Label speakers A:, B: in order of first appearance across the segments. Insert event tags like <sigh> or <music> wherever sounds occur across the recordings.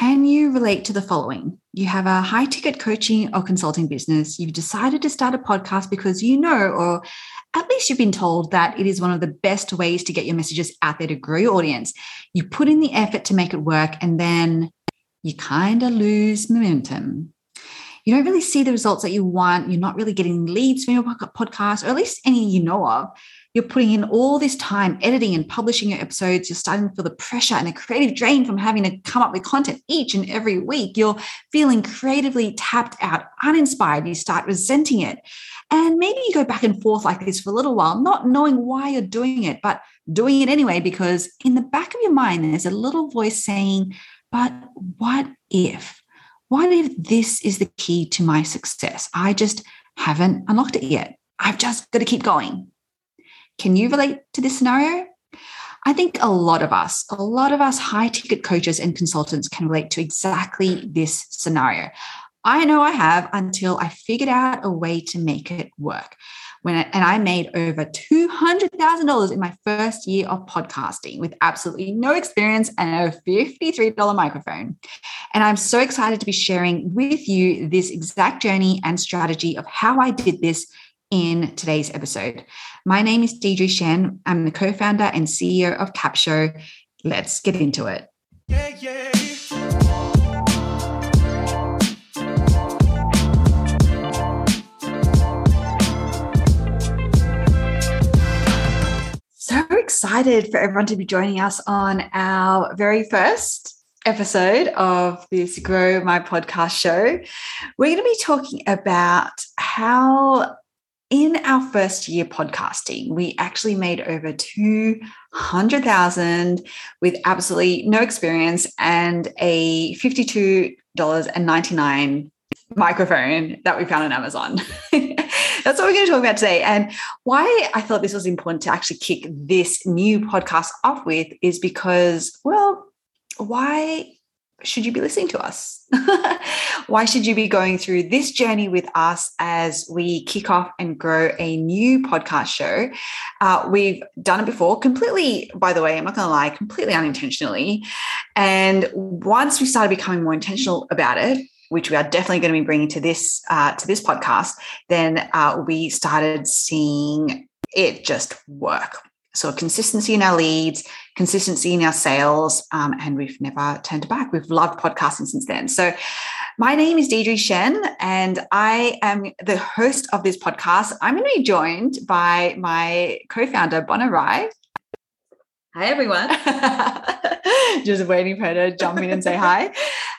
A: Can you relate to the following? You have a high ticket coaching or consulting business. You've decided to start a podcast because you know, or at least you've been told that it is one of the best ways to get your messages out there to grow your audience. You put in the effort to make it work, and then you kind of lose momentum. You don't really see the results that you want. You're not really getting leads from your podcast, or at least any you know of. You're putting in all this time editing and publishing your episodes. You're starting to feel the pressure and a creative drain from having to come up with content each and every week. You're feeling creatively tapped out, uninspired. You start resenting it. And maybe you go back and forth like this for a little while, not knowing why you're doing it, but doing it anyway, because in the back of your mind, there's a little voice saying, But what if? What if this is the key to my success? I just haven't unlocked it yet. I've just got to keep going. Can you relate to this scenario? I think a lot of us, a lot of us high ticket coaches and consultants can relate to exactly this scenario. I know I have until I figured out a way to make it work. When I, and I made over $200,000 in my first year of podcasting with absolutely no experience and a $53 microphone. And I'm so excited to be sharing with you this exact journey and strategy of how I did this in today's episode. My name is Deirdre Tshien. I'm the co founder and CEO of Capsho. Let's get into it. Yeah, yeah. So excited for everyone to be joining us on our very first episode of this Grow My Podcast show. We're going to be talking about how in our first year podcasting, we actually made over 200,000 with absolutely no experience and a $52.99 microphone that we found on Amazon. <laughs> That's what we're going to talk about today. And why I thought this was important to actually kick this new podcast off with is because, well, why should you be listening to us? <laughs> Why should you be going through this journey with us as we kick off and grow a new podcast show? Uh, we've done it before, completely, by the way, I'm not going to lie, completely unintentionally. And once we started becoming more intentional about it, which we are definitely going to be bringing to this uh, to this podcast, then uh, we started seeing it just work. So consistency in our leads, consistency in our sales, um, and we've never turned back. We've loved podcasting since then. So my name is Deirdre Tshien, and I am the host of this podcast. I'm going to be joined by my co-founder, Bona Rai.
B: Hi, everyone. <laughs>
A: Just waiting for her to jump in and say hi.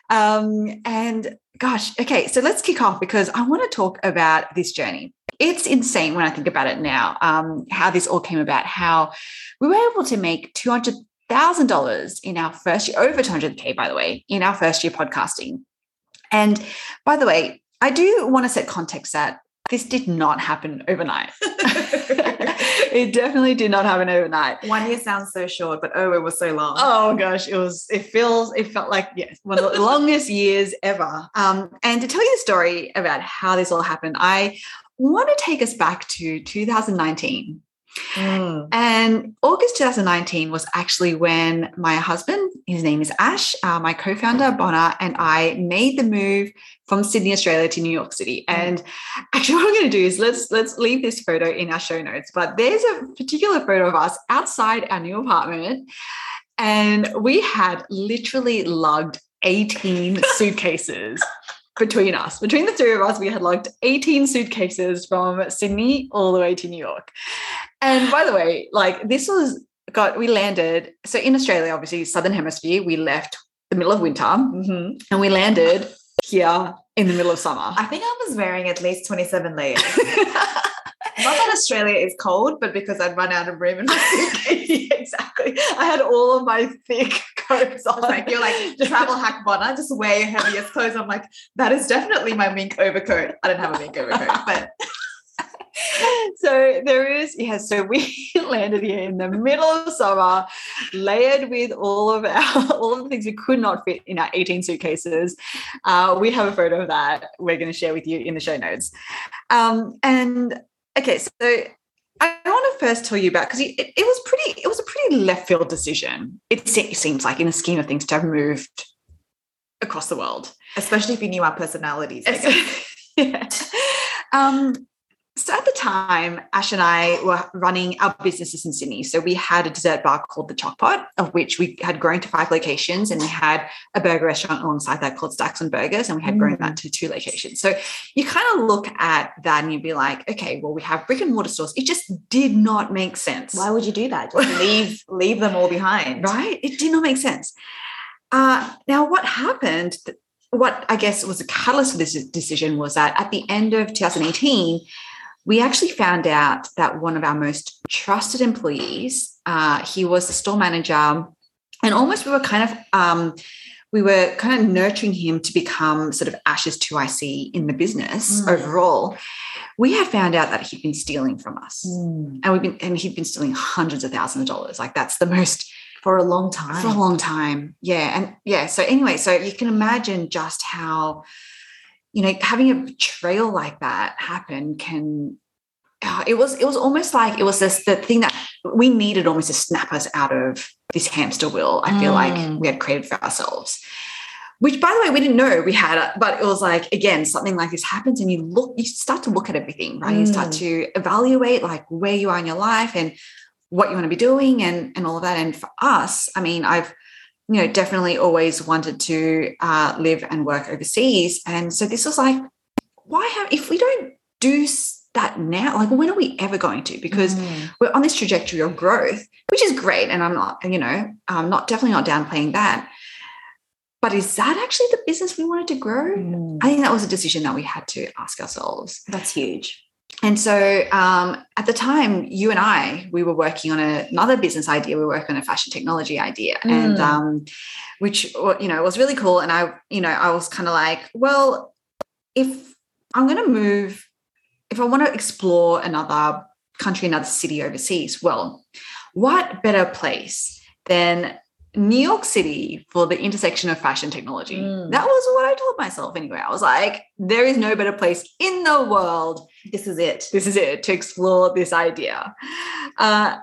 A: Um, and gosh, okay, so let's kick off because I want to talk about this journey it's insane when I think about it now, um, how this all came about, how we were able to make $200,000 in our first year, over 200K, by the way, in our first year podcasting. And by the way, I do want to set context that this did not happen overnight. <laughs> <laughs> it definitely did not happen overnight.
B: One year sounds so short, but oh, it was so long.
A: Oh gosh, it was. It feels. It felt like yes, one of the <laughs> longest years ever. Um, and to tell you the story about how this all happened, I want to take us back to 2019. Mm. And August 2019 was actually when my husband, his name is Ash, uh, my co founder, Bonner, and I made the move from Sydney, Australia to New York City. Mm. And actually, <laughs> what I'm going to do is let's, let's leave this photo in our show notes. But there's a particular photo of us outside our new apartment. And we had literally lugged 18 <laughs> suitcases between us, between the three of us, we had lugged 18 suitcases from Sydney all the way to New York. And by the way, like this was got we landed. So in Australia, obviously, Southern Hemisphere, we left the middle of winter mm-hmm. and we landed here in the middle of summer.
B: I think I was wearing at least 27 layers. <laughs> Not that Australia is cold, but because I'd run out of room in my suitcase. <laughs> <laughs>
A: exactly. I had all of my thick coats on.
B: Like you're like <laughs> travel hack bonner, just wear your heaviest clothes. I'm like, that is definitely my mink overcoat. I don't have a mink overcoat, but
A: so there is yeah so we landed here in the middle of summer layered with all of our all of the things we could not fit in our 18 suitcases uh, we have a photo of that we're going to share with you in the show notes um, and okay so I want to first tell you about because it, it, was pretty. It was a pretty left field decision. It, seems like, in the scheme of things, to have moved across the world.
B: Especially if you knew our personalities. <laughs>
A: Yeah. Um, so at the time, Ash and I were running our businesses in Sydney. So we had a dessert bar called the Chockpot, of which we had grown to five locations, and we had a burger restaurant alongside that called Stacks and Burgers, and we had grown that to two locations. So you kind of look at that and you'd be like, okay, well, we have brick and mortar stores. It just did not make sense.
B: Why would you do that? Just leave <laughs> leave them all behind.
A: Right? It did not make sense. Uh, now, what happened? What I guess was a catalyst for this decision was that at the end of 2018, we actually found out that one of our most trusted employees, uh, he was the store manager, and almost we were kind of um, we were kind of nurturing him to become sort of Ash's 2IC in the business
B: Mm.
A: overall. We had found out that he'd been stealing from us.
B: Mm.
A: And we've been and he'd been stealing hundreds of thousands of dollars. Like that's the most
B: For a long time.
A: for a long time. Yeah. And yeah. So anyway, so you can imagine just how, you know, having a betrayal like that happen can uh, it was it was almost like it was this the thing that we needed almost to snap us out of this hamster wheel. I feel
B: Mm.
A: like we had created for ourselves. Which, by the way, we didn't know we had, but it was like again something like this happens, and you look, you start to look at everything, right? You start
B: Mm.
A: to evaluate like where you are in your life and what you want to be doing, and and all of that. And for us, I mean, I've you know definitely always wanted to uh, live and work overseas, and so this was like, why have if we don't do that now, like when are we ever going to? Because
B: Mm.
A: we're on this trajectory of growth, which is great. And I'm not, you know, I'm not definitely not downplaying that. But is that actually the business we wanted to grow?
B: Mm.
A: I think that was a decision that we had to ask ourselves.
B: That's huge.
A: And so um, at the time, you and I, we were working on a, another business idea. We were working on a fashion technology idea, and
B: Mm.
A: um, which you know was really cool. And I, you know, I was kind of like, well, if I'm going to move, if I want to explore another country, another city overseas, well, what better place than New York City for the intersection of fashion technology?
B: Mm.
A: That was what I told myself anyway. I was like, there is no better place in the world
B: This is it.
A: this is it to explore this idea. Uh,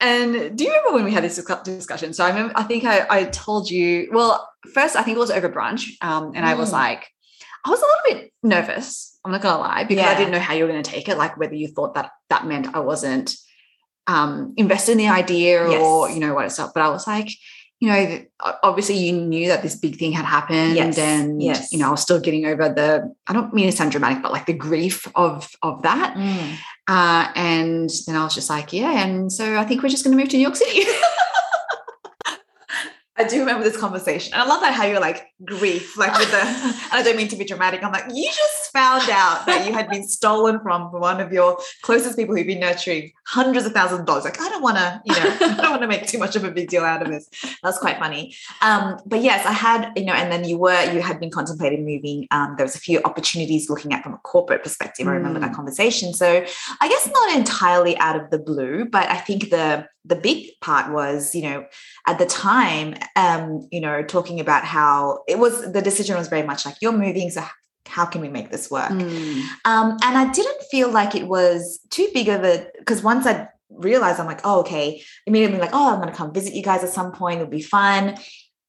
A: and do you remember when we had this discussion? So I remember, I think I, I told you, well, first, I think it was over brunch. Um, and I was
B: Mm.
A: like, I was a little bit nervous. I'm not going to lie, because I didn't know how you were going to take it, like whether you thought that that meant I wasn't um, invested in the idea or, you know, what it's up. But I was like, you know, obviously you knew that this big thing had happened
B: Yes,
A: and,
B: yes.
A: you know, I was still getting over the, I don't mean to sound dramatic, but like the grief of, of that.
B: Mm.
A: Uh, and then I was just like, yeah. And so I think we're just going to move to New York City. <laughs>
B: I do remember this conversation. And I love that how you're like grief, like with the, <laughs> and I don't mean to be dramatic. I'm like, you just found out that you had been stolen from one of your closest people who've been nurturing hundreds of thousands of dollars. Like, I don't want to, you know, <laughs> I don't want to make too much of a big deal out of this. That's quite funny. Um, but yes, I had, you know, and then you were, you had been contemplating moving. Um, there was a few opportunities looking at from a corporate perspective. I remember that conversation. So I guess not entirely out of the blue, but I think the, the big part was, you know, at the time, um, you know, talking about how it was the decision was very much like you're moving, so how can we make this work?
A: Mm.
B: Um, and I didn't feel like it was too big of a because once I realized, I'm like, oh, okay, immediately like, oh, I'm gonna come visit you guys at some point. It'll be fun.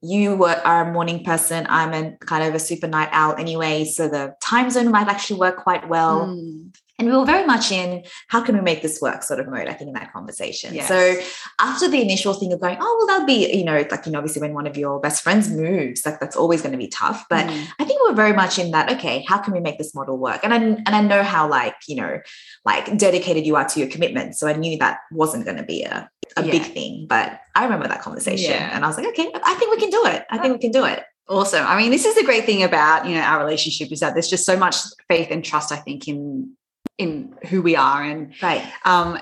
B: You were are a morning person. I'm a kind of a super night owl anyway, so the time zone might actually work quite well.
A: Mm.
B: And we were very much in how can we make this work sort of mode, I think, in that conversation.
A: Yes.
B: So after the initial thing of going, oh, well, that'll be, you know, like, you know, obviously when one of your best friends moves, like that's always going to be tough. But
A: Mm.
B: I think we're very much in that, okay, how can we make this model work? And I and I know how like, you know, like dedicated you are to your commitment. So I knew that wasn't going to be a, a big thing. But I remember that conversation
A: Yeah.
B: and I was like, okay, I think we can do it. I think we can do it.
A: Awesome. I mean, this is the great thing about you know our relationship is that there's just so much faith and trust. I think in in who we are, and
B: Right.
A: um,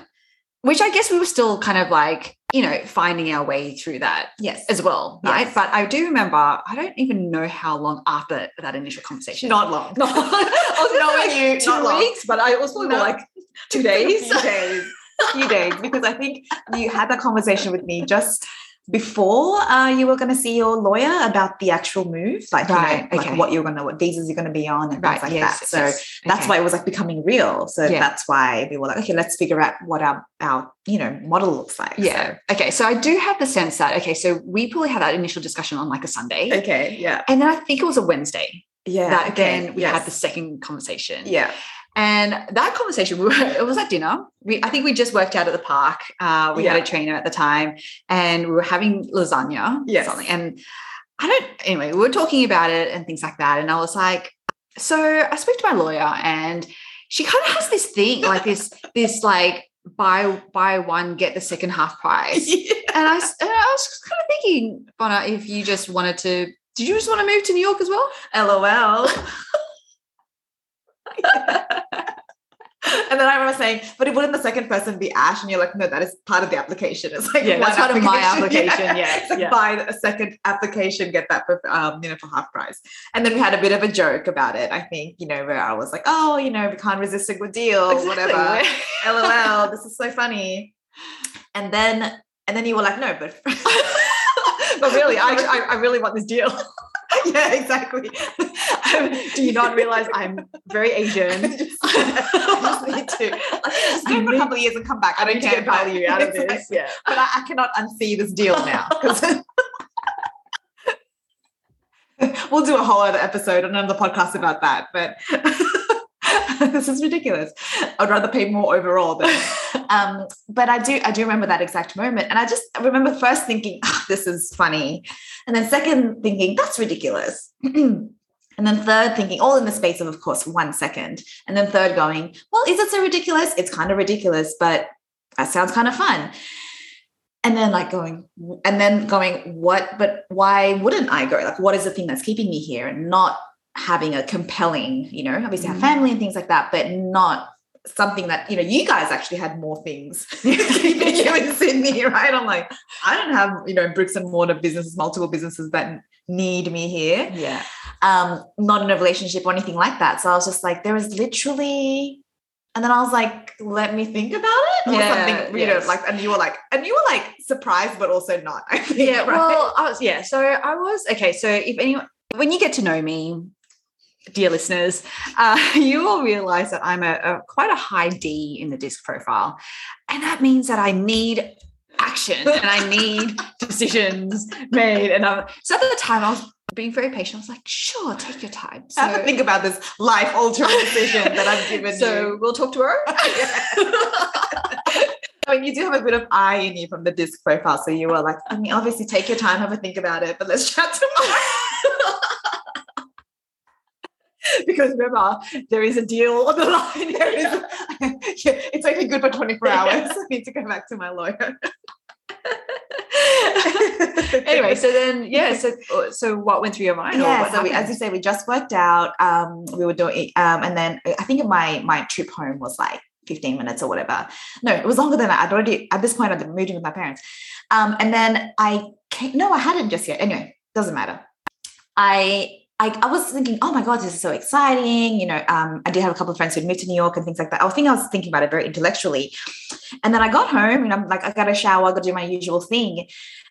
A: which I guess we were still kind of like you know finding our way through that
B: Yes.
A: as well, right?
B: Yes.
A: But I do remember. I don't even know how long after that initial conversation.
B: Not long. <laughs>
A: No, I was
B: Knowing
A: knowing
B: you,
A: two
B: not long.
A: weeks, but I was probably
B: No.
A: like two days. <laughs>
B: few days. <laughs> few days because I think you had that conversation with me just before uh, you were going to see your lawyer about the actual move, like,
A: Right,
B: you know,
A: okay.
B: like what you're going to, what visas you're going to be on and
A: Right.
B: things like
A: yes,
B: that. So
A: yes,
B: that's
A: okay.
B: why it was like becoming real. So
A: Yeah.
B: that's why we were like, okay, let's figure out what our, our you know, model looks like.
A: Yeah. Okay. So I do have the sense that okay. So we probably had that initial discussion on like a Sunday,
B: okay. Yeah.
A: and then I think it was a Wednesday
B: Yeah.
A: that
B: okay,
A: then we
B: yes.
A: had the second conversation.
B: Yeah.
A: And that conversation, we were, it was at dinner. We, I think we just worked out at the park. Uh, we had a trainer at the time, and we were having lasagna.
B: Yes.
A: Something. And I don't. Anyway, we were talking about it and things like that. And I was like, so I spoke to my lawyer, and she kind of has this thing, like this, <laughs> this like buy buy one get the second half price. <laughs> And I, and I was just kind of thinking, Bona, if you just wanted to, did you just want to move to New York as well? <laughs>
B: LOL. And then I remember saying, but it wouldn't the second person be Ash? And you're like, no, that is part of the application. It's like
A: Yeah, that's part of my <laughs> application, yeah,
B: It's like
A: yeah.
B: buy a second application, get that for um, you know, for half price. And then we had a bit of a joke about it. I think, you know, where I was like, oh, you know, we can't resist a good deal, or whatever. <laughs> LOL, this is so funny. And then and then you were like, no, but <laughs>
A: but really, I, I, I really want this deal. <laughs>
B: yeah, exactly. <laughs>
A: Do you not realize I'm very Asian? <laughs>
B: I just, I just need to. I just
A: I
B: go for a couple of years and come back.
A: I need to
B: don't
A: get value out of this. Yeah.
B: But I, I cannot unsee this deal now. we'll do a whole other episode, on another podcast about that. But this is ridiculous. I'd rather pay more overall than um, but I do I do remember that exact moment. And I just I remember first thinking, "Ah, this is funny. And then second thinking, that's ridiculous. <clears throat> and then third thinking, all in the space of, of course, one second. And then third going, well, is it so ridiculous? It's kind of ridiculous, but that sounds kind of fun. And then like going, and then going, what, but why wouldn't I go? Like, what is the thing that's keeping me here and not having a compelling, you know, obviously have
A: Mm.
B: family and things like that, but not something that you know you guys actually had more things <laughs> <laughs> keeping you in Sydney, right? I'm like, I don't have you know bricks and mortar businesses, multiple businesses that need me here.
A: Yeah.
B: Um, not in a relationship or anything like that. So I was just like, there is literally. And then I was like, let me think about it. Or
A: Yeah,
B: something, you
A: yes.
B: know, like, and you were like, and you were like surprised, but also not. I think,
A: Yeah.
B: right?
A: Well, I was, yeah. So I was, okay. So if anyone, when you get to know me, dear listeners, uh, <laughs> you will realize that I'm a, a quite a high D in the disc profile. And that means that I need action and I need <laughs> decisions made. And I, so at the time I was being very patient. I was like, sure, take your time. So,
B: have to think about this life altering decision that I've <laughs> given
A: so
B: you.
A: we'll talk tomorrow.
B: I mean, you do have a bit of eye in you from the disc profile. So you were like, I mean, obviously take your time, have a think about it, but let's chat tomorrow. <laughs>
A: because remember, there is a deal on the <laughs> line.
B: There is, <laughs> yeah, it's only good for 24 hours. I need to go back to my lawyer.
A: anyway, so then yeah, so so what went through your mind? or
B: yeah, so we, as you say, we just worked out. Um, we were doing, um, and then I think my my trip home was like 15 minutes or whatever. No, it was longer than that. I'd already at this point i'd been in with my parents. Um, and then I came, no, I hadn't just yet. Anyway, doesn't matter. I I, I was thinking, oh my God, this is so exciting. You know, um, I did have a couple of friends who'd moved to New York and things like that. I think I was thinking about it very intellectually. And then I got home and I'm like, I got to shower, I got to do my usual thing.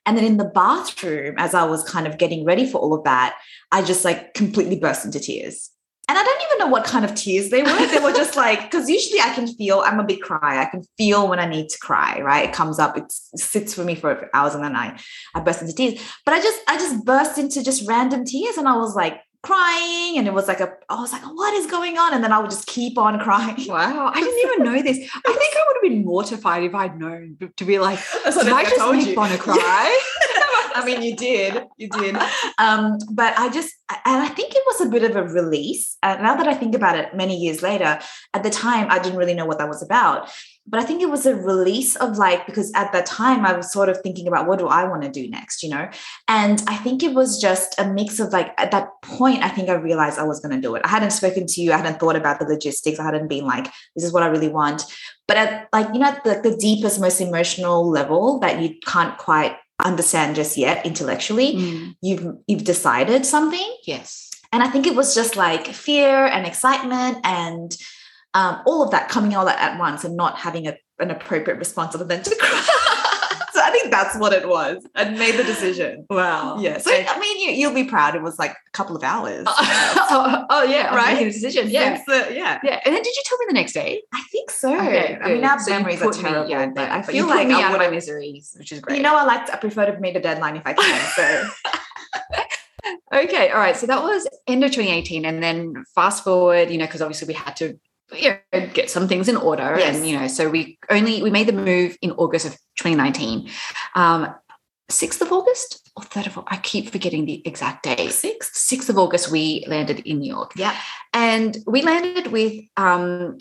B: And then in the bathroom, as I was kind of getting ready for all of that, I just like completely burst into tears. And I don't even know what kind of tears they were. They were just like, because usually I can feel, I'm a big crier. I can feel when I need to cry, right? It comes up, it sits for me for hours and then I, I burst into tears. But I just, I just burst into just random tears and I was like crying and it was like a, I was like, what is going on? And then I would just keep on crying. <laughs>
A: Wow, I didn't even know this. I <laughs> think I would have been mortified if I'd known to be like, did I
B: I
A: just make
B: you.
A: Bonner cry? <laughs>
B: I mean, you did, you did. <laughs> Um, but I just, and I think it was a bit of a release. Uh, now that I think about it, many years later, at the time I didn't really know what that was about. But I think it was a release of like because at that time I was sort of thinking about what do I want to do next, you know. And I think it was just a mix of like at that point I think I realized I was going to do it. I hadn't spoken to you, I hadn't thought about the logistics, I hadn't been like this is what I really want. But at like you know at the, the deepest, most emotional level that you can't quite understand just yet intellectually
A: Mm,
B: you've you've decided something.
A: Yes.
B: and i think it was just like fear and excitement and um, all of that coming all at once and not having a, an appropriate response other than to <laughs> cry I think that's what it was. i made the decision. <laughs>
A: Wow.
B: Yeah. So I mean, you, you'll be proud. It was like a couple of hours.
A: oh, <laughs> oh, yeah,
B: Right?
A: A decision. Yeah.
B: The- yeah.
A: Yeah. And then did you tell me the next day?
B: I think so.
A: Okay,
B: I mean, our
A: So
B: memories are
A: put me-
B: terrible.
A: yeah,
B: but I
A: but
B: feel like
A: me
B: I
A: out of my miseries, which is great.
B: You know, I like. I prefer to meet a deadline if I can. So <laughs>
A: Okay, all right. So that was end of 2018, and then fast forward, you know, because obviously we had to you know, get some things in order,
B: Yes.
A: and you know, so we only we made the move in August of 2019, um, 6th of August or 3rd of August, I keep forgetting the exact date.
B: 6th?
A: 6th of August, we landed in New York,
B: Yeah.
A: and we landed with um,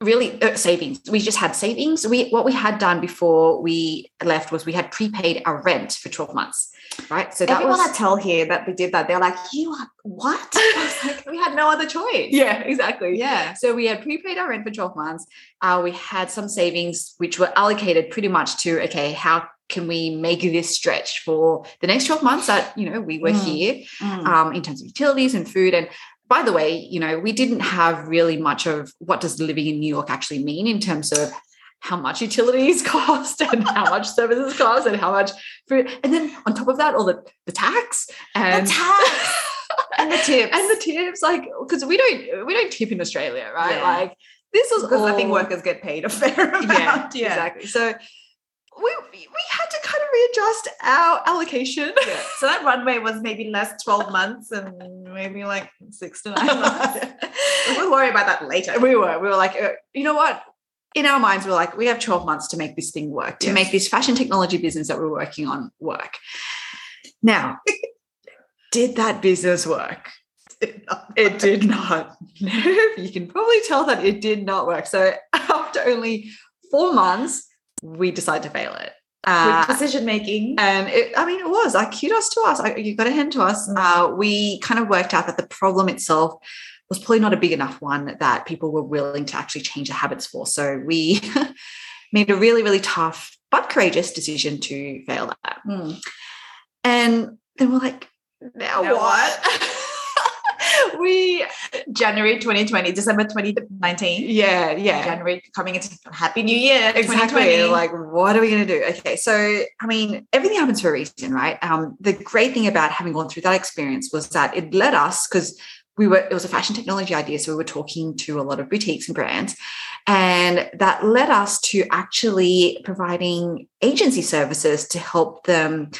A: really uh, savings. We just had savings. We what we had done before we left was we had prepaid our rent for 12 months, right? So that
B: Everyone
A: was
B: I tell here that we did that, they're like, "You are what?" <laughs> I was like, we had no other choice.
A: yeah, exactly.
B: Yeah.
A: So we had prepaid our rent for 12 months. Uh, we had some savings which were allocated pretty much to okay, how can we make this stretch for the next 12 months that you know we were
B: Mm.
A: here
B: Mm.
A: um, in terms of utilities and food and by the way you know we didn't have really much of what does living in new york actually mean in terms of how much utilities <laughs> cost and how much services cost and how much food and then on top of that all the, the tax and
B: the tax and the tips <laughs>
A: and the tips like because we don't we don't tip in australia right
B: Yeah.
A: like this was
B: because I think workers get paid a fair <laughs> amount.
A: yeah, exactly so we we had to kind of readjust our allocation
B: Yeah. So that runway was maybe less 12 months and maybe like six to nine months. we'll worry about that later.
A: we were we were like uh, you know what in our minds we we're like we have 12 months to make this thing work to
B: Yes.
A: make this fashion technology business that we're working on work now <laughs> did that business work it did not <laughs> you can probably tell that it did not work so after only four months we decided to fail it Uh,
B: decision making.
A: and it, I mean, it was like kudos to us. I, you got a hand to us.
B: Mm.
A: Uh, we kind of worked out that the problem itself was probably not a big enough one that people were willing to actually change their habits for. So we <laughs> made a really, really tough but courageous decision to fail that.
B: Mm.
A: And then we're like, now,
B: Now
A: what? <laughs> we,
B: January 2020, December 2019.
A: yeah, yeah.
B: January coming into Happy New Year.
A: Exactly. Like, what are we going to do? Okay. So, I mean, everything happens for a reason, right? Um, the great thing about having gone through that experience was that it led us, because we were, it was a fashion technology idea. So we were talking to a lot of boutiques and brands. And that led us to actually providing agency services to help them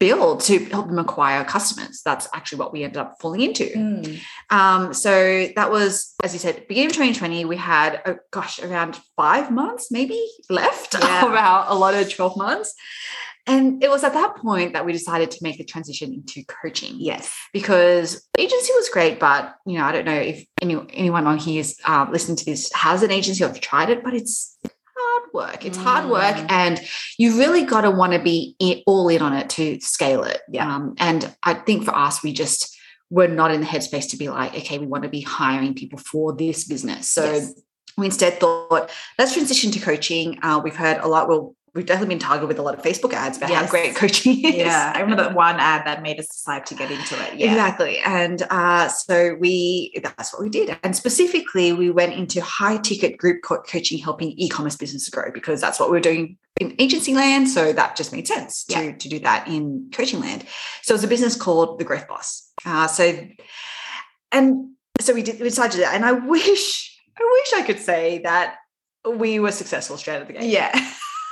A: build, to help them acquire customers. That's actually what we ended up falling into.
B: Mm.
A: Um, so that was, as you said, beginning of 2020, we had, oh gosh, around five months maybe left
B: Yeah.
A: a <laughs> lot of 12 months. And it was at that point that we decided to make the transition into coaching.
B: Yes.
A: Because agency was great, but you know, I don't know if any, anyone on here is uh, listening to this has an agency or tried it, but it's hard work. It's hard work,
B: Mm.
A: and you really got to want to be in, all in on it to scale it.
B: Yeah.
A: Um, and I think for us, we just were not in the headspace to be like, okay, we want to be hiring people for this business. So
B: Yes.
A: we instead thought, let's transition to coaching. Uh, we've heard a lot. Well, we've definitely been targeted with a lot of Facebook ads about how great coaching is.
B: Yeah. I remember that one ad that made us decide to get into it. Yeah.
A: Exactly. And uh, so we that's what we did. And specifically, we went into high ticket group co- coaching, helping e-commerce businesses grow because that's what we are doing in agency land. So that just made sense to,
B: Yeah.
A: to do that in coaching land. So it's a business called the Growth Boss. Uh, so and so we did we decided to do that. And I wish, I wish I could say that we were successful straight out of the gate.
B: Yeah.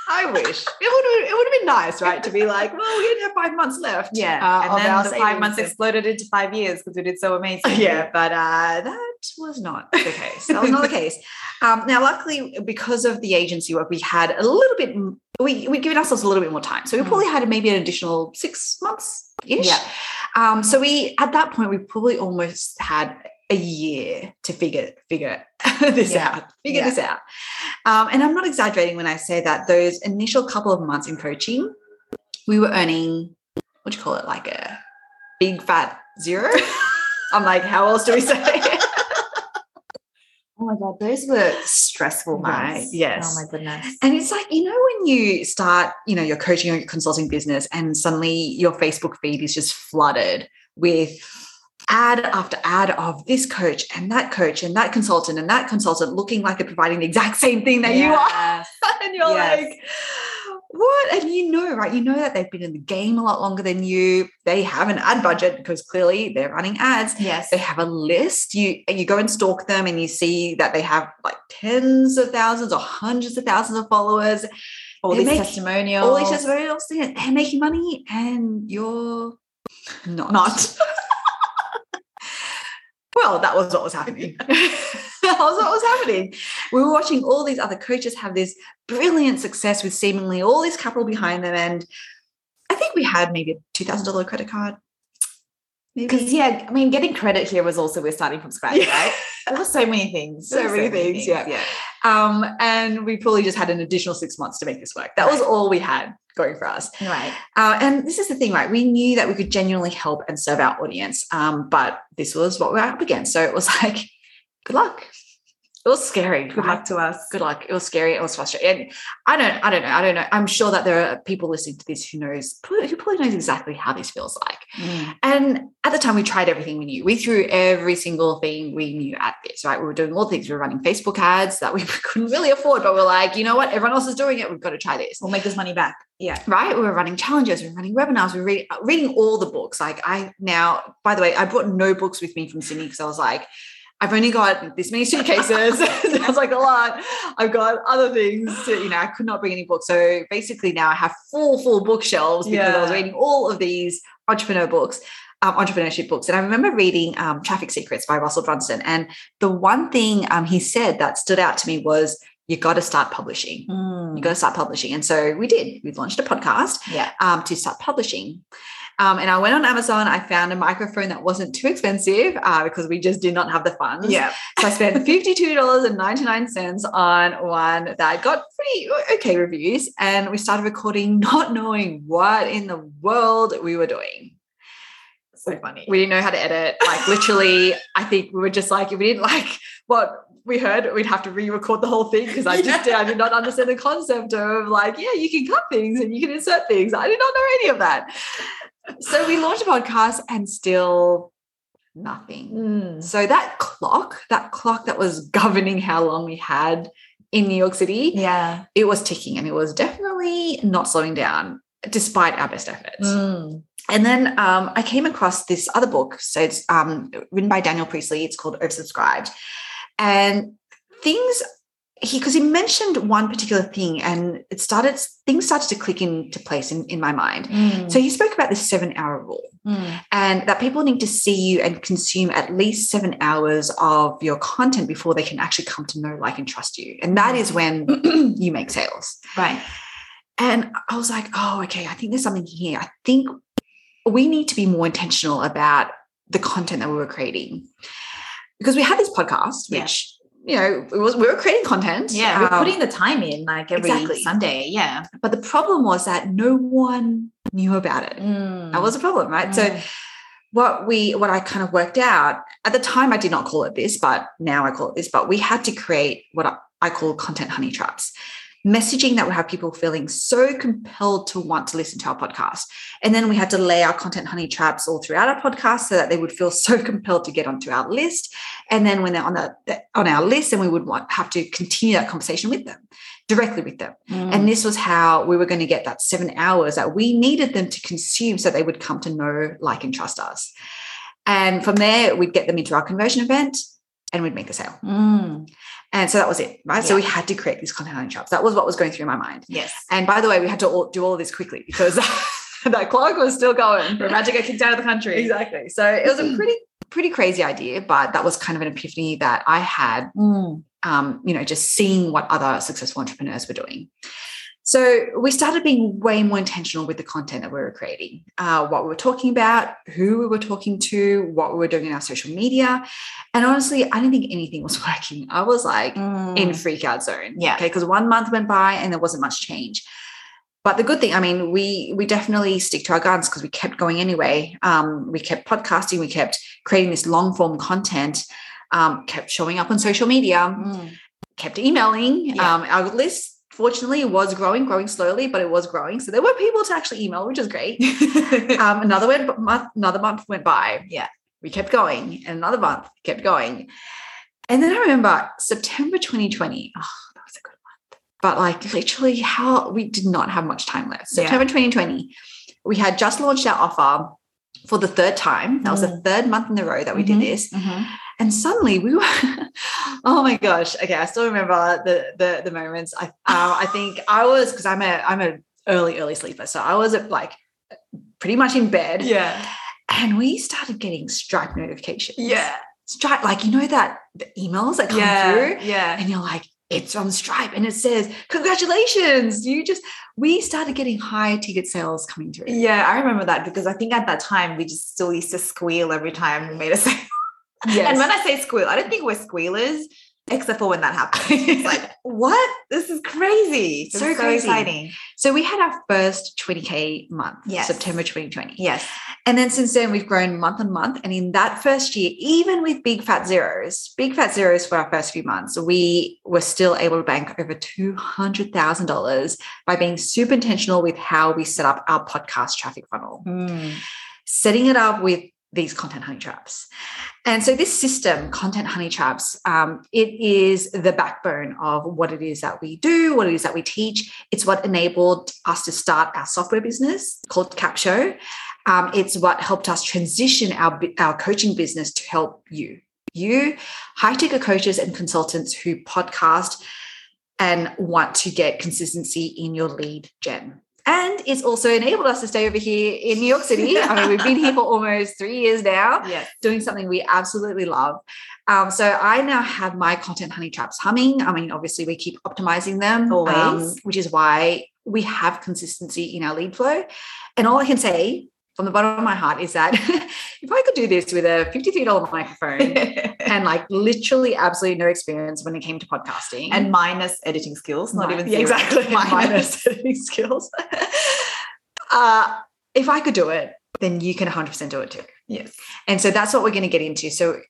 A: I wish it would have, it would have been nice, right? To be like, well, we didn't have five months left.
B: Yeah.
A: uh,
B: and then the five months exploded into five years because we did so amazing. <laughs>
A: yeah, but uh, that was not the case. That was not the <laughs> case. Um, now, luckily, because of the agency work, we had a little bit. We we'd given ourselves a little bit more time, so we
B: Mm.
A: probably had maybe an additional six months ish.
B: Yeah.
A: Um, so we at that point we probably almost had a year to figure figure <laughs> this
B: Yeah.
A: out, figure
B: Yeah.
A: this out. Um, and I'm not exaggerating when I say that those initial couple of months in coaching, we were earning what do you call it, like a big fat zero. <laughs> I'm like, how else do we say it? <laughs>
B: Oh my God. Those were stressful
A: Right,
B: months.
A: yes.
B: Oh my goodness.
A: And it's like, you know, when you start, you know, your coaching or your consulting business and suddenly your Facebook feed is just flooded with ad after ad of this coach and that coach and that consultant and that consultant looking like they're providing the exact same thing that you are. <laughs> And you're
B: Yes.
A: like, what? And you know, right? You know that they've been in the game a lot longer than you. They have an ad budget because clearly they're running ads.
B: Yes.
A: They have a list. You you go and stalk them and you see that they have like tens of thousands or hundreds of thousands of followers.
B: all
A: They
B: these
A: make-
B: testimonials.
A: All these testimonials, they're making money and you're not.
B: Not. <laughs>
A: Well, that was what was happening. <laughs> that was what was happening. We were watching all these other coaches have this brilliant success with seemingly all this capital behind them. And I think we had maybe a $2,000 credit card.
B: Because yeah, I mean, getting credit here was also we're starting from scratch,
A: Yeah.
B: right? There were so many things. <laughs>
A: So
B: There were
A: many things, yeah.
B: yeah.
A: Um, and we probably just had an additional six months to make this work. That was all we had going for us.
B: Right.
A: Uh, and this is the thing, right? We knew that we could genuinely help and serve our audience, um, but this was what we were up against. So it was <laughs> like, good luck. It was scary.
B: Good luck to us.
A: Good luck. It was scary. It was frustrating. And I don't, I don't know. I don't know. I'm sure that there are people listening to this who knows, who probably knows exactly how this feels like.
B: Mm.
A: And at the time, we tried everything we knew. We threw every single thing we knew at this, right? We were doing all the things. We were running Facebook ads that we <laughs> couldn't really afford, but we're like, you know what? Everyone else is doing it. We've got to try this
B: We'll make this money back. Yeah.
A: right? We were running challenges, we were running webinars, we were reading, reading all the books. Like I now, by the way, I brought no books with me from Sydney because I was like, I've only got this many suitcases. <laughs> Sounds like a lot. I've got other things to, you know, I could not bring any books. So basically now I have full, full bookshelves because I was reading all of these entrepreneur books. Um, entrepreneurship books. And I remember reading um, Traffic Secrets by Russell Brunson. And the one thing um, he said that stood out to me was, you got to start publishing. You got to start publishing. And so we did. We launched a podcast
B: Yeah.
A: um, to start publishing. Um, and I went on Amazon. I found a microphone that wasn't too expensive uh, because we just did not have the funds.
B: Yeah.
A: So I spent $52.99 on one that got pretty okay reviews. And we started recording, not knowing what in the world we were doing.
B: So funny.
A: We didn't know how to edit. Like literally, I think we were just like, if we didn't like what we heard, we'd have to re-record the whole thing because I just <laughs> did, I did not understand the concept of like, yeah, you can cut things and you can insert things. I did not know any of that. So we launched a podcast and still nothing.
B: Mm.
A: So that clock, that clock that was governing how long we had in New York City,
B: Yeah.
A: it was ticking and it was definitely not slowing down despite our best efforts.
B: Mm.
A: And then um, I came across this other book. So it's um, written by Daniel Priestley. It's called Oversubscribed. And things he because he mentioned one particular thing and it started things started to click into place in, in my mind.
B: Mm.
A: So he spoke about the seven hour rule
B: Mm.
A: and that people need to see you and consume at least seven hours of your content before they can actually come to know, like, and trust you. And that is when <clears throat> you make sales.
B: Right.
A: And I was like, oh, okay, I think there's something here. I think we need to be more intentional about the content that we were creating. Because we had this podcast,
B: Yeah.
A: You know, it was we were creating content.
B: Yeah. We're
A: um,
B: putting the time in like every
A: exactly.
B: Sunday. Yeah.
A: but the problem was that no one knew about it.
B: Mm.
A: That was a problem, right? So
B: Mm.
A: what we what I kind of worked out at the time I did not call it this, but now I call it this, but we had to create what I, I call content honey traps. Messaging that would have people feeling so compelled to want to listen to our podcast. And then we had to lay our content honey traps all throughout our podcast so that they would feel <laughs> so compelled to get onto our list. And then when they're on the on our list, then we would want have to continue that conversation with them, directly with them.
B: Mm.
A: And this was how we were going to get that seven hours that we needed them to consume so they would come to know, like, and trust us. And from there, we'd get them into our conversion event and we'd make the sale.
B: Mm.
A: And so that was it, right? So we had to create these content shops. That was what was going through my mind.
B: Yes.
A: And by the way, we had to all, do all of this quickly because <laughs> that clock was still going.
B: Magic got kicked out of the country.
A: Exactly. So it was a pretty, pretty crazy idea, but that was kind of an epiphany that I had
B: Mm.
A: um, you know, just seeing what other successful entrepreneurs were doing. So we started being way more intentional with the content that we were creating, uh, what we were talking about, who we were talking to, what we were doing in our social media. And honestly, I didn't think anything was <laughs> working. I was like in freak out zone.
B: Yeah.
A: Okay. Because one month went by and there wasn't much change. But the good thing, I mean, we we definitely stick to our guns because we kept going anyway. Um, we kept podcasting, we kept creating this long form content, um, kept showing up on social media
B: Mm.
A: kept emailing.
B: Yeah.
A: Um, our list, fortunately, it was growing, growing slowly, but it was growing. So there were people to actually email, which is great. <laughs> um, another went, month, another month went by.
B: Yeah.
A: we kept going, and another month kept going. And then I remember September 2020. Oh, that was a good month. but like literally, how we did not have much time left.
C: Yeah.
A: September 2020, we had just launched our offer for the third time. That was the third month in a row that we
C: Mhm.
A: did this. And suddenly we were, <laughs> oh my gosh. Okay. I still remember the the, the moments. I um, I think I was because I'm a I'm a early, early sleeper. So I was at like pretty much in bed.
C: Yeah.
A: And we started getting Stripe notifications.
C: Yeah.
A: Stripe, like you know that the emails that come
C: Yeah.
A: through
C: Yeah.
A: and you're like, it's on Stripe and it says, Congratulations. You just we started getting high ticket sales coming through.
C: Yeah, I remember that because I think at that time we just still used to squeal every time we made a <laughs> sale.
A: Yes.
C: And when I say squeal, I don't think we're squealers, except for when that happens. It's like, <laughs> what? This is crazy.
A: So
C: So, so
A: crazy.
C: exciting.
A: so we had our first 20K month,
C: Yes.
A: September 2020.
C: Yes.
A: And then since then, we've grown month on month. And in that first year, even with big fat zeros, big fat zeros for our first few months, we were still able to bank over $200,000 by being super intentional with how we set up our podcast traffic funnel, hmm. setting it up with these content honey traps. And so this system, content honey traps, um, it is the backbone of what it is that we do, what it is that we teach. It's what enabled us to start our software business called Capsho. Um, it's what helped us transition our, our coaching business to help you, you high ticket coaches and consultants who podcast and want to get consistency in your lead gen. And it's also enabled us to stay over here in New York City. I mean, we've been here for <laughs> almost three years now
C: Yes.
A: doing something we absolutely love. Um, so I now have my content honey traps humming. I mean, obviously we keep optimizing them, um, which is why we have consistency in our lead flow. And all I can say from the bottom of my heart is that <laughs> if I could do this with a $53 microphone <laughs> and like literally absolutely no experience when it came to podcasting
C: and minus editing skills, not
A: Mi-
C: even
A: yeah, exactly <laughs> minus editing skills. <laughs> uh, if I could do it, then you can 100% do it too.
C: Yes.
A: And so that's what we're going to get into. So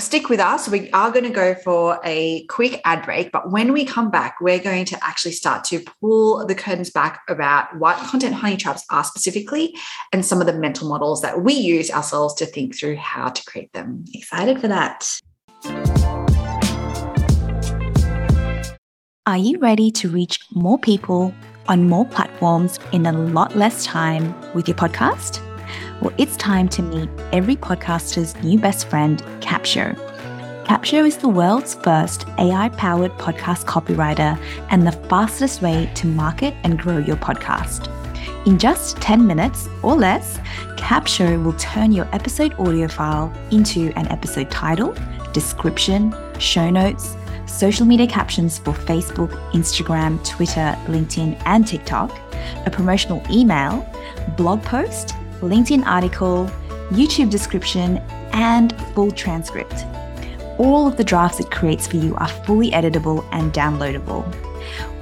A: stick with us. We are going to go for a quick ad break, but when we come back, we're going to actually start to pull the curtains back about what content honey traps are specifically and some of the mental models that we use ourselves to think through how to create them.
C: Excited for that.
B: Are you ready to reach more people on more platforms in a lot less time with your podcast? Well, it's time to meet every podcaster's new best friend, Capsho. Capsho is the world's first AI powered podcast copywriter and the fastest way to market and grow your podcast. In just 10 minutes or less, Capsho will turn your episode audio file into an episode title, description, show notes, social media captions for Facebook, Instagram, Twitter, LinkedIn, and TikTok, a promotional email, blog post, LinkedIn article, YouTube description, and full transcript. All of the drafts it creates for you are fully editable and downloadable.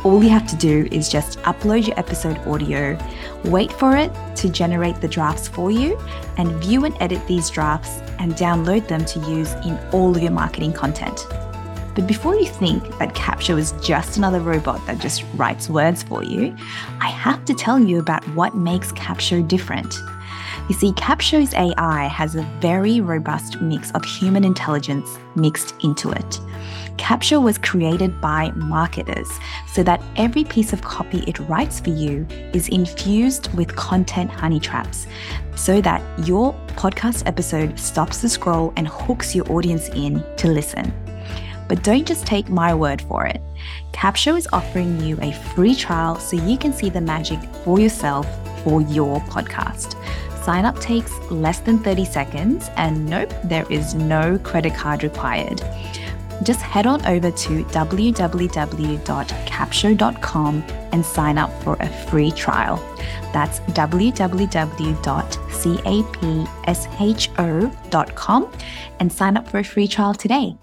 B: All you have to do is just upload your episode audio, wait for it to generate the drafts for you, and view and edit these drafts and download them to use in all of your marketing content. But before you think that Capsho is just another robot that just writes words for you, I have to tell you about what makes Capsho different. You see, Capsho's AI has a very robust mix of human intelligence mixed into it. Capsho was created by marketers so that every piece of copy it writes for you is infused with content honey traps so that your podcast episode stops the scroll and hooks your audience in to listen. But don't just take my word for it. Capsho is offering you a free trial so you can see the magic for yourself for your podcast. Sign up takes less than 30 seconds, and nope, there is no credit card required. Just head on over to www.capsho.com and sign up for a free trial. That's www.capsho.com and sign up for a free trial today.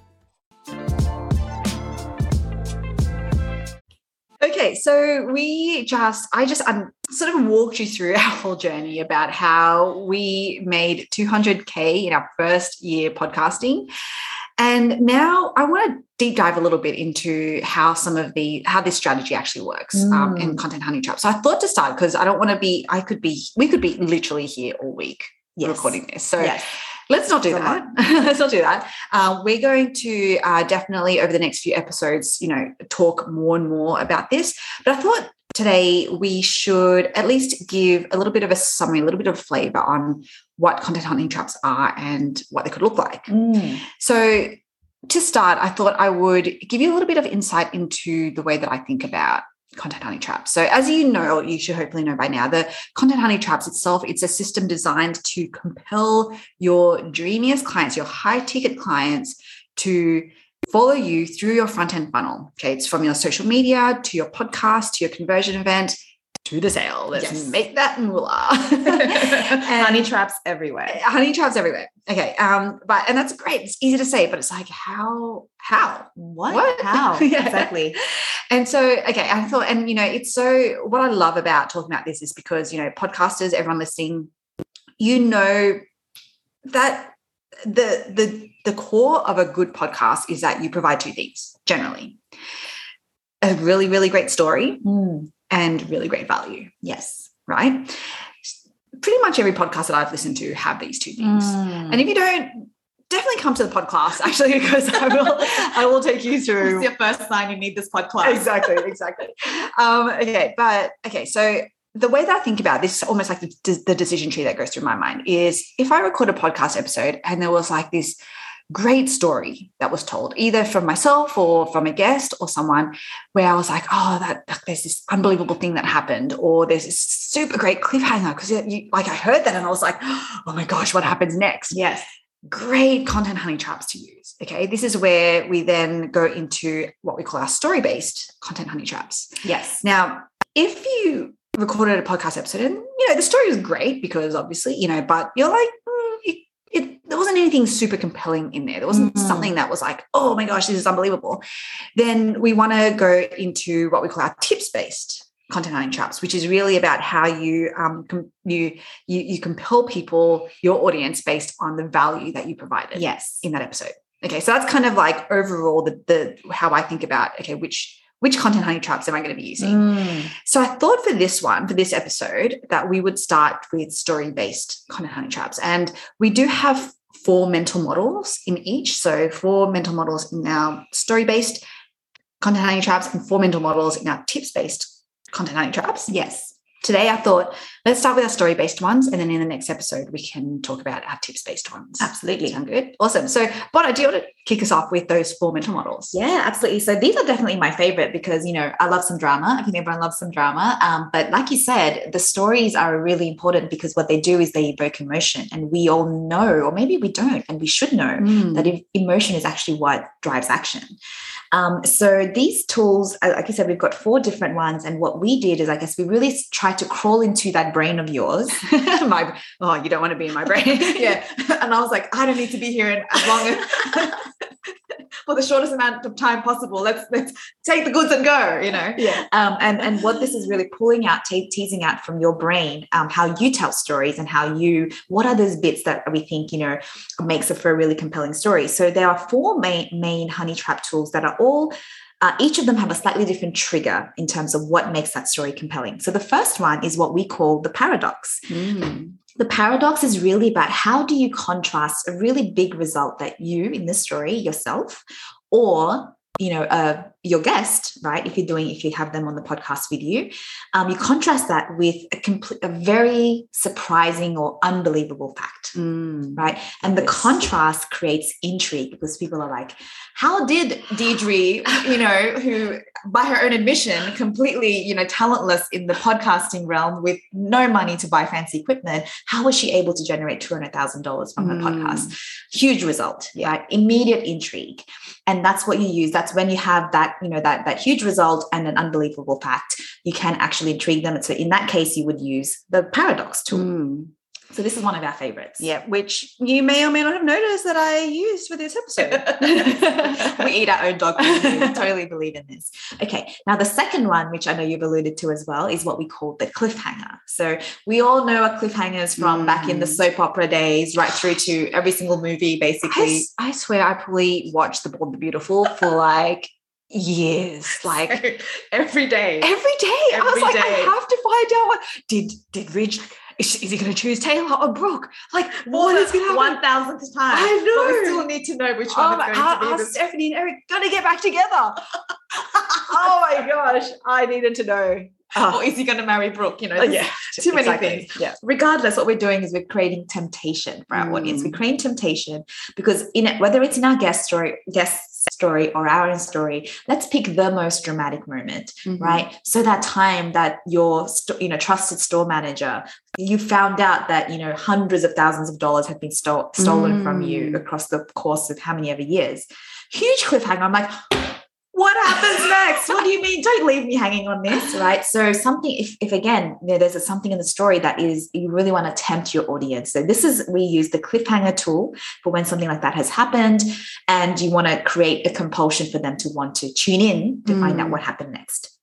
A: Okay, so we just, I just um, sort of walked you through <laughs> our whole journey about how we made 200K in our first year podcasting. And now I want to deep dive a little bit into how some of the how this strategy actually works um,
C: Mm.
A: in content honey trap. So I thought to start because I don't want to be. I could be. We could be literally here all week
C: Yes.
A: recording this. So
C: yes.
A: Let's not do that. <laughs> let's not do that. Uh, we're going to uh, definitely over the next few episodes, you know, talk more and more about this. But I thought today we should at least give a little bit of a summary, a little bit of flavor on what content honey traps are and what they could look like.
B: Mm.
A: So, to start, I thought I would give you a little bit of insight into the way that I think about content honey traps. So, as you know, you should hopefully know by now, the content honey traps itself, it's a system designed to compel your dreamiest clients, your high ticket clients to follow you through your front end funnel. Okay, it's from your social media to your podcast to your conversion event to the sale. Let's
B: Yes.
A: make that moolah. <laughs>
B: Honey traps everywhere.
A: honey traps everywhere. Okay, um, but and that's great. It's easy to say, but it's like how how
B: What?
A: What?
B: How? <laughs> <laughs>
A: Yeah.
B: Exactly.
A: and so, okay, I thought, and you know, it's so what I love about talking about this is because, you know, podcasters, everyone listening, you know that the the the core of a good podcast is that you provide two things generally. A really, really great story
B: Mm.
A: And really great value,
B: Yes.
A: right? Pretty much every podcast that I've listened to have these two things.
B: Mm.
A: And if you don't, definitely come to the podcast <laughs> actually, because I will I will take you <laughs> through
B: It's your first sign you need this podcast.
A: exactly, exactly. Um, okay, but okay, so the way that I think about this, almost like the, the decision tree that goes through my mind, is if I record a podcast episode and there was like this great story that was told, either from myself or from a guest or someone, where I was like, oh, that there's this unbelievable thing that happened, or there's this super great cliffhanger because you like I heard that and I was like, oh my gosh, what happens next?
B: Yes.
A: great content honey traps to use. Okay. This is where we then go into what we call our story based content honey traps.
B: Yes.
A: Now, if you recorded a podcast episode and, you know, the story was great because obviously, you know, but you're like, there wasn't anything super compelling in there. There wasn't
B: Mhm.
A: something that was like, oh my gosh, this is unbelievable. Then we want to go into what we call our tips based content honey traps, which is really about how you um com- you you you compel people, your audience, based on the value that you provided
B: Yes.
A: in that episode. Okay, so that's kind of like overall the the how I think about okay, which which content honey traps am I going to be using?
B: Mm.
A: So I thought for this one, for this episode, that we would start with story-based content honey traps. And we do have four mental models in each. So four mental models in our story-based content honey traps and four mental models in our tips-based content honey traps.
B: Yes.
A: Today I thought let's start with our story-based ones, and then in the next episode we can talk about our tips-based ones.
B: Absolutely.
A: Sound good? Awesome. So, Bonner, do you want to kick us off with those four mental models?
B: Yeah, absolutely. So these are definitely my favorite because you know I love some drama. I think everyone loves some drama. Um, but like you said, the stories are really important because what they do is they evoke emotion, and we all know, or maybe we don't, and we should know
A: Mm.
B: that if emotion is actually what drives action. Um, so these tools, uh, like I said, we've got four different ones, and what we did is, I guess, we really tried to crawl into that brain of yours. <laughs> <laughs>
A: my oh, you don't want to be in my brain. <laughs>
B: yeah, and I was like, I don't need to be here in as long as for the shortest amount of time possible. Let's let's take the goods and go. You know.
A: yeah.
B: Um, and and what this is really pulling out, te- teasing out from your brain, um, how you tell stories and how you, what are those bits that we think you know makes it for a really compelling story. So there are four main main honey trap tools that are all. Uh, each of them have a slightly different trigger in terms of what makes that story compelling. So the first one is what we call the paradox.
A: Mm.
B: The paradox is really about how do you contrast a really big result that you in the story yourself or you know uh, your guest right if you're doing if you have them on the podcast with you um, you contrast that with a complete a very surprising or unbelievable fact
A: Mm.
B: right and the
A: Yes.
B: contrast creates intrigue because people are like how did Deirdre, you know, who by her own admission, completely, you know, talentless in the podcasting realm with no money to buy fancy equipment, how was she able to generate $200,000 from her
A: Mm.
B: podcast? Huge result,
A: Yeah.
B: right? Immediate intrigue. And that's what you use. That's when you have that, you know, that that huge result and an unbelievable fact, you can actually intrigue them. So in that case, you would use the paradox tool.
A: Mm.
B: So this is one of our favorites.
A: Yeah, which you may or may not have noticed that I used for this episode. <laughs> <laughs>
B: we eat our own dog food. We totally believe in this. Okay, now the second one, which I know you've alluded to as well, is what we call the cliffhanger. So we all know our cliffhangers from back in the
A: Mm.
B: soap opera days, right through to every single movie, basically.
A: I swear I probably watched The Bold the Beautiful for like years. <laughs> Like
B: every day.
A: every day. I was
B: Every
A: like, I have to find out what did did Ridge is, is he going to choose Taylor or Brooke? Like, what going to happen?
B: One thousandth time.
A: I know.
B: But we still need to know which
A: Oh
B: one is going
A: are,
B: to be
A: are
B: this.
A: Stephanie and Eric going to get back together? <laughs> <laughs> oh my gosh, I needed to know.
B: Or is he going to marry Brooke? You know,
A: Uh, yeah,
B: too many
A: exactly.
B: things.
A: Yeah.
B: regardless what we're doing is we're creating temptation for our audience we're
A: Mm.
B: creating temptation because in it whether it's in our guest story guest story or our own story let's pick the most dramatic moment
A: Mhm.
B: right so that time that your you know trusted store manager you found out that you know hundreds of thousands of dollars have been sto- stolen from you
A: Mm.
B: across the course of how many ever years huge cliffhanger i'm like what happens next? What do you mean? Don't leave me hanging on this, right? So something, if, if again, you know, there's a, something in the story that is you really want to tempt your audience. So this is we use the cliffhanger tool for when something like that has happened, and you want to create a compulsion for them to want to tune in to find out
A: Mm.
B: what happened next.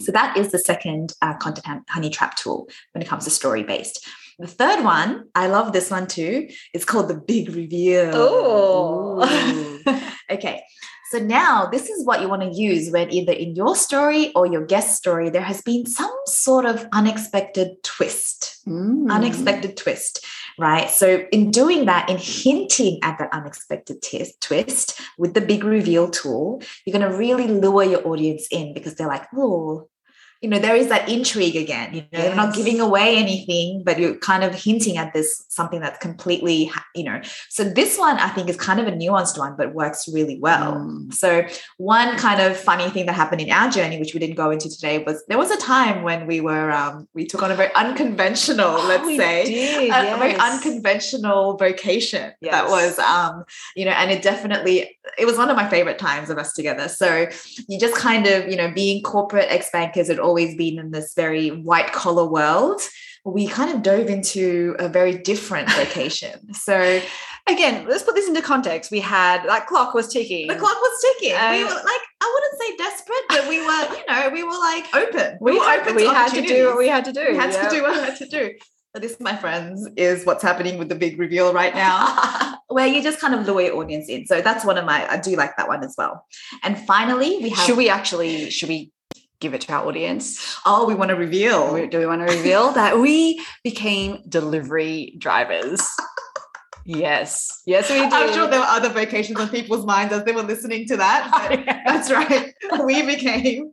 B: So that is the second uh, content honey trap tool when it comes to story based. The third one, I love this one too. It's called the big reveal.
A: Oh. <laughs>
B: Okay. So now this is what you want to use when either in your story or your guest story, there has been some sort of unexpected twist,
A: Mm.
B: unexpected twist, right? So in doing that, in hinting at that unexpected tis- twist with the big reveal tool, you're going to really lure your audience in because they're like, oh, you know, there is that intrigue again. You know, they're not giving away anything, but you're kind of hinting at this something that's completely, you know. So this one I think is kind of a nuanced one, but works really well.
A: Mm.
B: So one kind of funny thing that happened in our journey, which we didn't go into today, was there was a time when we were um, we took on a very unconventional, let's say,
A: did,
B: a, a very unconventional vocation that was um you know and it definitely it was one of my favorite times of us together so you just kind of you know being corporate ex-bankers had always been in this very white collar world we kind of dove into a very different location. <laughs> so
A: Again, let's put this into context. We had that clock was ticking.
B: the clock was ticking we
A: uh,
B: were like i wouldn't say desperate but we were you know we were like open
A: we,
B: were
A: had,
B: open
A: we had to do what we had to do.
B: we had
A: yeah.
B: to do what we had to do. So this, my friends, is what's happening with the big reveal right now, <laughs> where you just kind of lure your audience in. So that's one of my, I do like that one as well. And finally, we have,
A: Should we actually? Should we give it to our audience?
B: oh, we want to reveal.
A: Do we want to reveal <laughs> that we became delivery drivers? Yes, yes, we did.
B: I'm sure there were other vocations on people's minds as they were listening to that. but <laughs> That's right. We became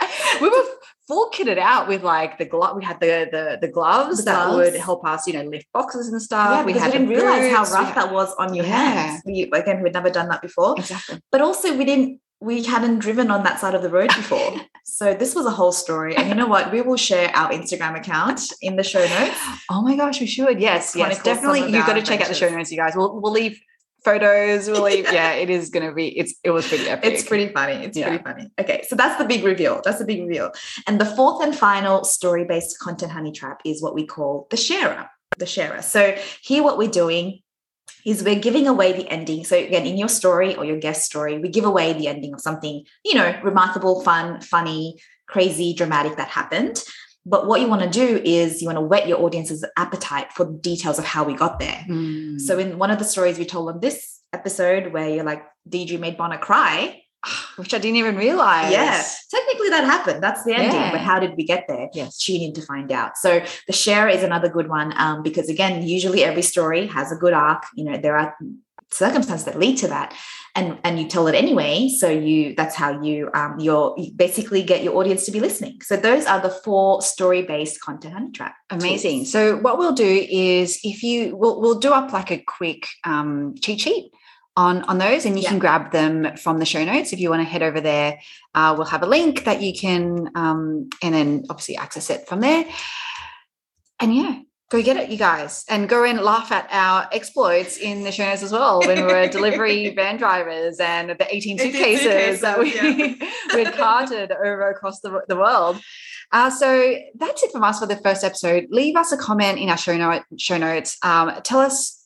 B: <laughs>
A: we were full kitted out with like the glove. We had the the, the gloves
B: The
A: that
B: gloves.
A: would help us, you know, lift boxes and stuff.
B: yeah, we,
A: had the
B: didn't realize how
A: boots, we
B: rough
A: had-
B: that was on your
A: Yeah.
B: hands. We, again, we'd never done that before.
A: Exactly.
B: But also, we didn't, we hadn't driven on that side of the road before. so this was a whole story. And you know what? We will share our Instagram account in the show notes.
A: Oh my gosh, we should. Yes, yes, definitely. You've got to check out the show notes, you guys. We'll we'll leave photos. We'll leave. <laughs> yeah, it is going to be. It's it was pretty epic.
B: It's pretty funny. It's
A: Yeah.
B: pretty funny. Okay, so that's the big reveal. That's the big reveal. And the fourth and final story based content honey trap is what we call the sharer. The sharer. So here, what we're doing is we're giving away the ending. So again, in your story or your guest story, we give away the ending of something, you know, remarkable, fun, funny, crazy, dramatic that happened. But what you want to do is you want to whet your audience's appetite for the details of how we got there.
A: Mm.
B: So in one of the stories we told on this episode, where you're like, Deirdre made Bonner cry, <sighs>
A: which I didn't even realize.
B: yeah, technically that happened. That's the ending.
A: Yeah.
B: But how did we get there?
A: Yes.
B: Tune in to find out. So the share is another good one um, because again, usually every story has a good arc. You know, there are circumstances that lead to that, and and you tell it anyway. So you that's how you um you're you basically get your audience to be listening. So those are the four story based content honey trap.
A: Amazing.
B: tools.
A: So what we'll do is if you we'll we'll do up like a quick um, cheat sheet on on those, and you
B: Yeah.
A: can grab them from the show notes if you want to head over there. Uh, we'll have a link that you can um, and then obviously access it from there. And yeah. Go get it, you guys, and go and laugh at our exploits in the show notes as well. When we were delivery <laughs> van drivers and the 18
B: 18
A: suitcases that we
B: suitcases,
A: we <laughs> carted over across the, the world. Uh, so that's it from us for the first episode. Leave us a comment in our show note show notes. Um, tell us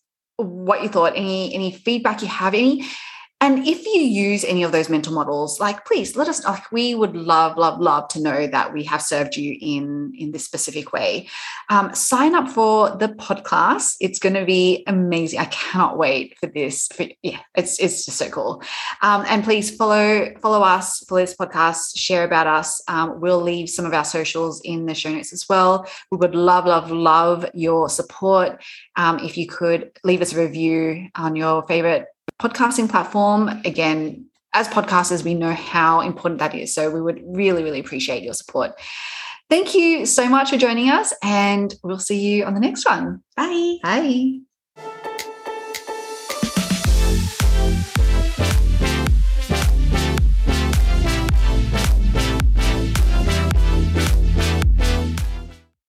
A: what you thought, any any feedback you have, any And if you use any of those mental models, like please let us like we would love, love, love to know that we have served you in in this specific way. Um, sign up for the podcast. It's going to be amazing. I cannot wait for this. For, yeah, it's it's just so cool. Um, and please follow follow us, follow this podcast, share about us. Um, we'll leave some of our socials in the show notes as well. We would love, love, love your support. Um, if you could leave us a review on your favorite podcasting platform. Again, as podcasters, we know how important that is. So we would really, really appreciate your support. Thank you so much for joining us, and we'll see you on the next one.
B: Bye.
A: Bye.